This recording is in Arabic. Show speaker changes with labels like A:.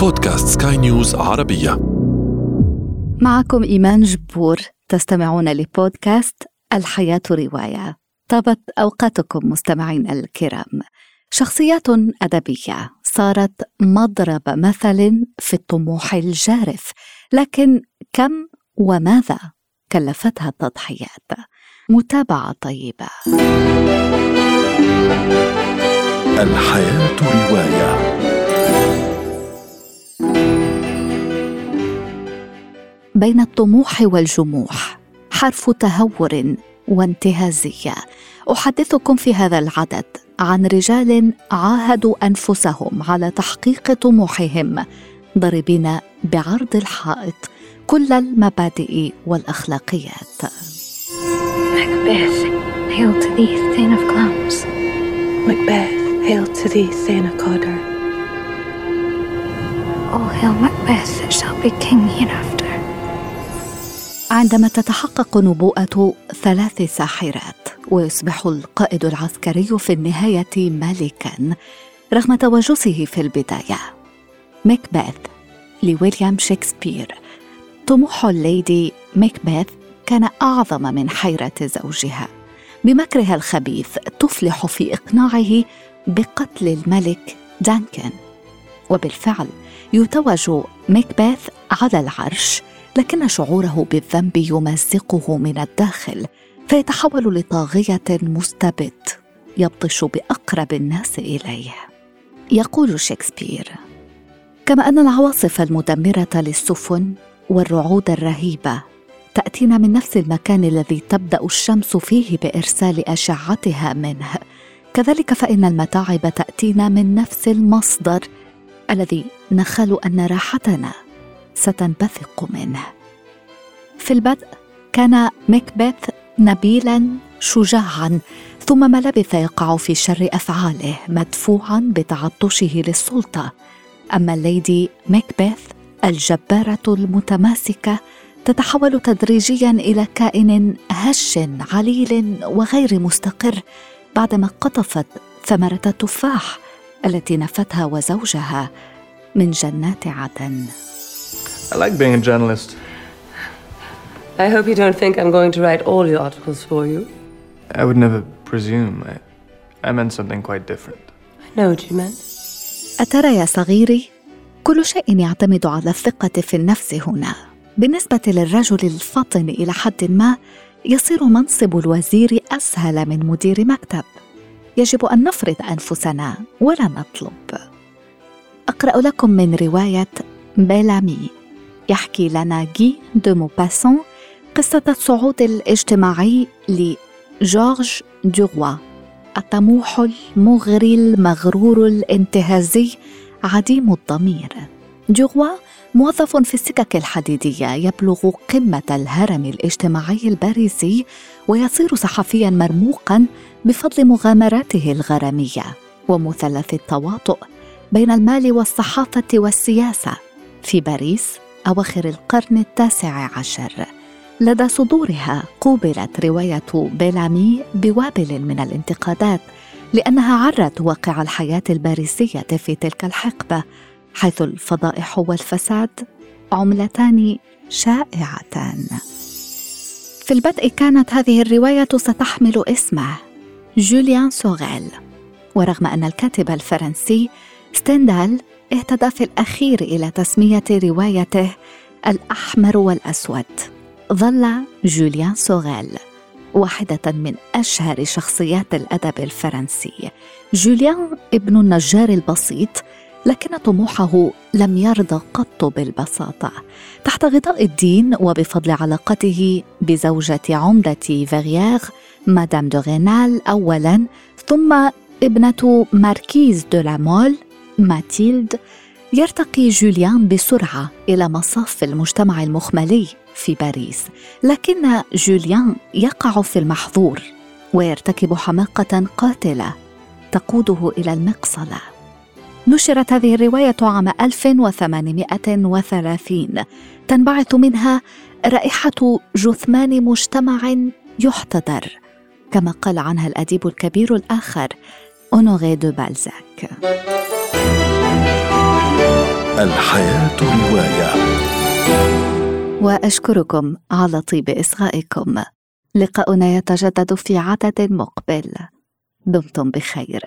A: بودكاست سكاي نيوز عربية.
B: معكم إيمان جبور تستمعون لبودكاست الحياة رواية. طابت أوقاتكم مستمعين الكرام. شخصيات أدبية. صارت مضرب مثل في الطموح الجارف. لكن كم وماذا كلفتها التضحيات؟ متابعة طيبة.
A: الحياة رواية.
B: بين الطموح والجموح حرف تهور وانتهازية أحدثكم في هذا العدد عن رجال عاهدوا أنفسهم على تحقيق طموحهم ضربين بعرض الحائط كل المبادئ والأخلاقيات
C: Macbeth, hail to thee, Thane of Clowns.
D: Macbeth, hail to thee, Thane of Cawdor.
C: Oh, hail Macbeth, that shall be king hereafter.
B: عندما تتحقق نبوءة ثلاث ساحرات ويصبح القائد العسكري في النهاية ملكا رغم توجسه في البداية. ميكبيث لويليام شكسبير. طموح الليدي ميكبيث كان أعظم من حيرة زوجها. بمكرها الخبيث تفلح في إقناعه بقتل الملك دانكن وبالفعل يتوج ميكبيث على العرش لكن شعوره بالذنب يمزقه من الداخل فيتحول لطاغية مستبد يبطش بأقرب الناس إليه. يقول شكسبير كما أن العواصف المدمرة للسفن والرعود الرهيبة تأتينا من نفس المكان الذي تبدأ الشمس فيه بإرسال أشعتها منه كذلك فإن المتاعب تأتينا من نفس المصدر الذي نخال أن راحتنا ستنبثق منه. في البدء كان مكبث نبيلا شجاعا ثم ما لبث يقع في شر أفعاله مدفوعا بتعطشه للسلطة. أما الليدي مكبث الجبارة المتماسكة تتحول تدريجيا إلى كائن هش عليل وغير مستقر بعدما قطفت ثمرة التفاح التي نفتها وزوجها من جنات عدن.
E: I like being a journalist.
F: I hope you don't think I'm going to write all your articles for you.
E: I would never presume. I, I meant something quite different.
F: I know what you meant.
B: أترى يا صغيري كل شيء يعتمد على الثقة في النفس هنا بالنسبة للرجل الفطن إلى حد ما يصير منصب الوزير أسهل من مدير مكتب يجب أن نفرض أنفسنا ولا نطلب أقرأ لكم من رواية بيلامي يحكي لنا جي دو موباسون قصة الصعود الاجتماعي لجورج دوغوا الطموح المغري المغرور الانتهازي عديم الضمير. دوغوا موظف في السكك الحديدية يبلغ قمة الهرم الاجتماعي الباريسي ويصير صحفيا مرموقا بفضل مغامراته الغرامية ومثلث التواطؤ بين المال والصحافة والسياسة في باريس. أواخر القرن التاسع عشر. لدى صدورها قوبلت رواية بيلامي بوابل من الانتقادات لأنها عرت واقع الحياة الباريسية في تلك الحقبة حيث الفضائح والفساد عملتان شائعتان. في البدء كانت هذه الرواية ستحمل اسمه جوليان سوغيل ورغم أن الكاتب الفرنسي ستيندال اهتدى في الأخير إلى تسمية روايته الأحمر والأسود. ظل جوليان سوغيل واحدة من أشهر شخصيات الأدب الفرنسي. جوليان ابن النجار البسيط لكن طموحه لم يرضى قط بالبساطة. تحت غطاء الدين وبفضل علاقته بزوجة عمدة فيغيير مادام دو غينال أولا ثم ابنة ماركيز دو لامول ماتيلد يرتقي جوليان بسرعة إلى مصاف المجتمع المخملي في باريس لكن جوليان يقع في المحظور ويرتكب حماقة قاتلة تقوده إلى المقصلة. نشرت هذه الرواية عام 1830 تنبعث منها رائحة جثمان مجتمع يحتضر كما قال عنها الأديب الكبير الآخر أونوري دو بالزاك.
A: الحياة رواية.
B: وأشكركم على طيب إصغائكم. لقاؤنا يتجدد في عدد مقبل. دمتم بخير.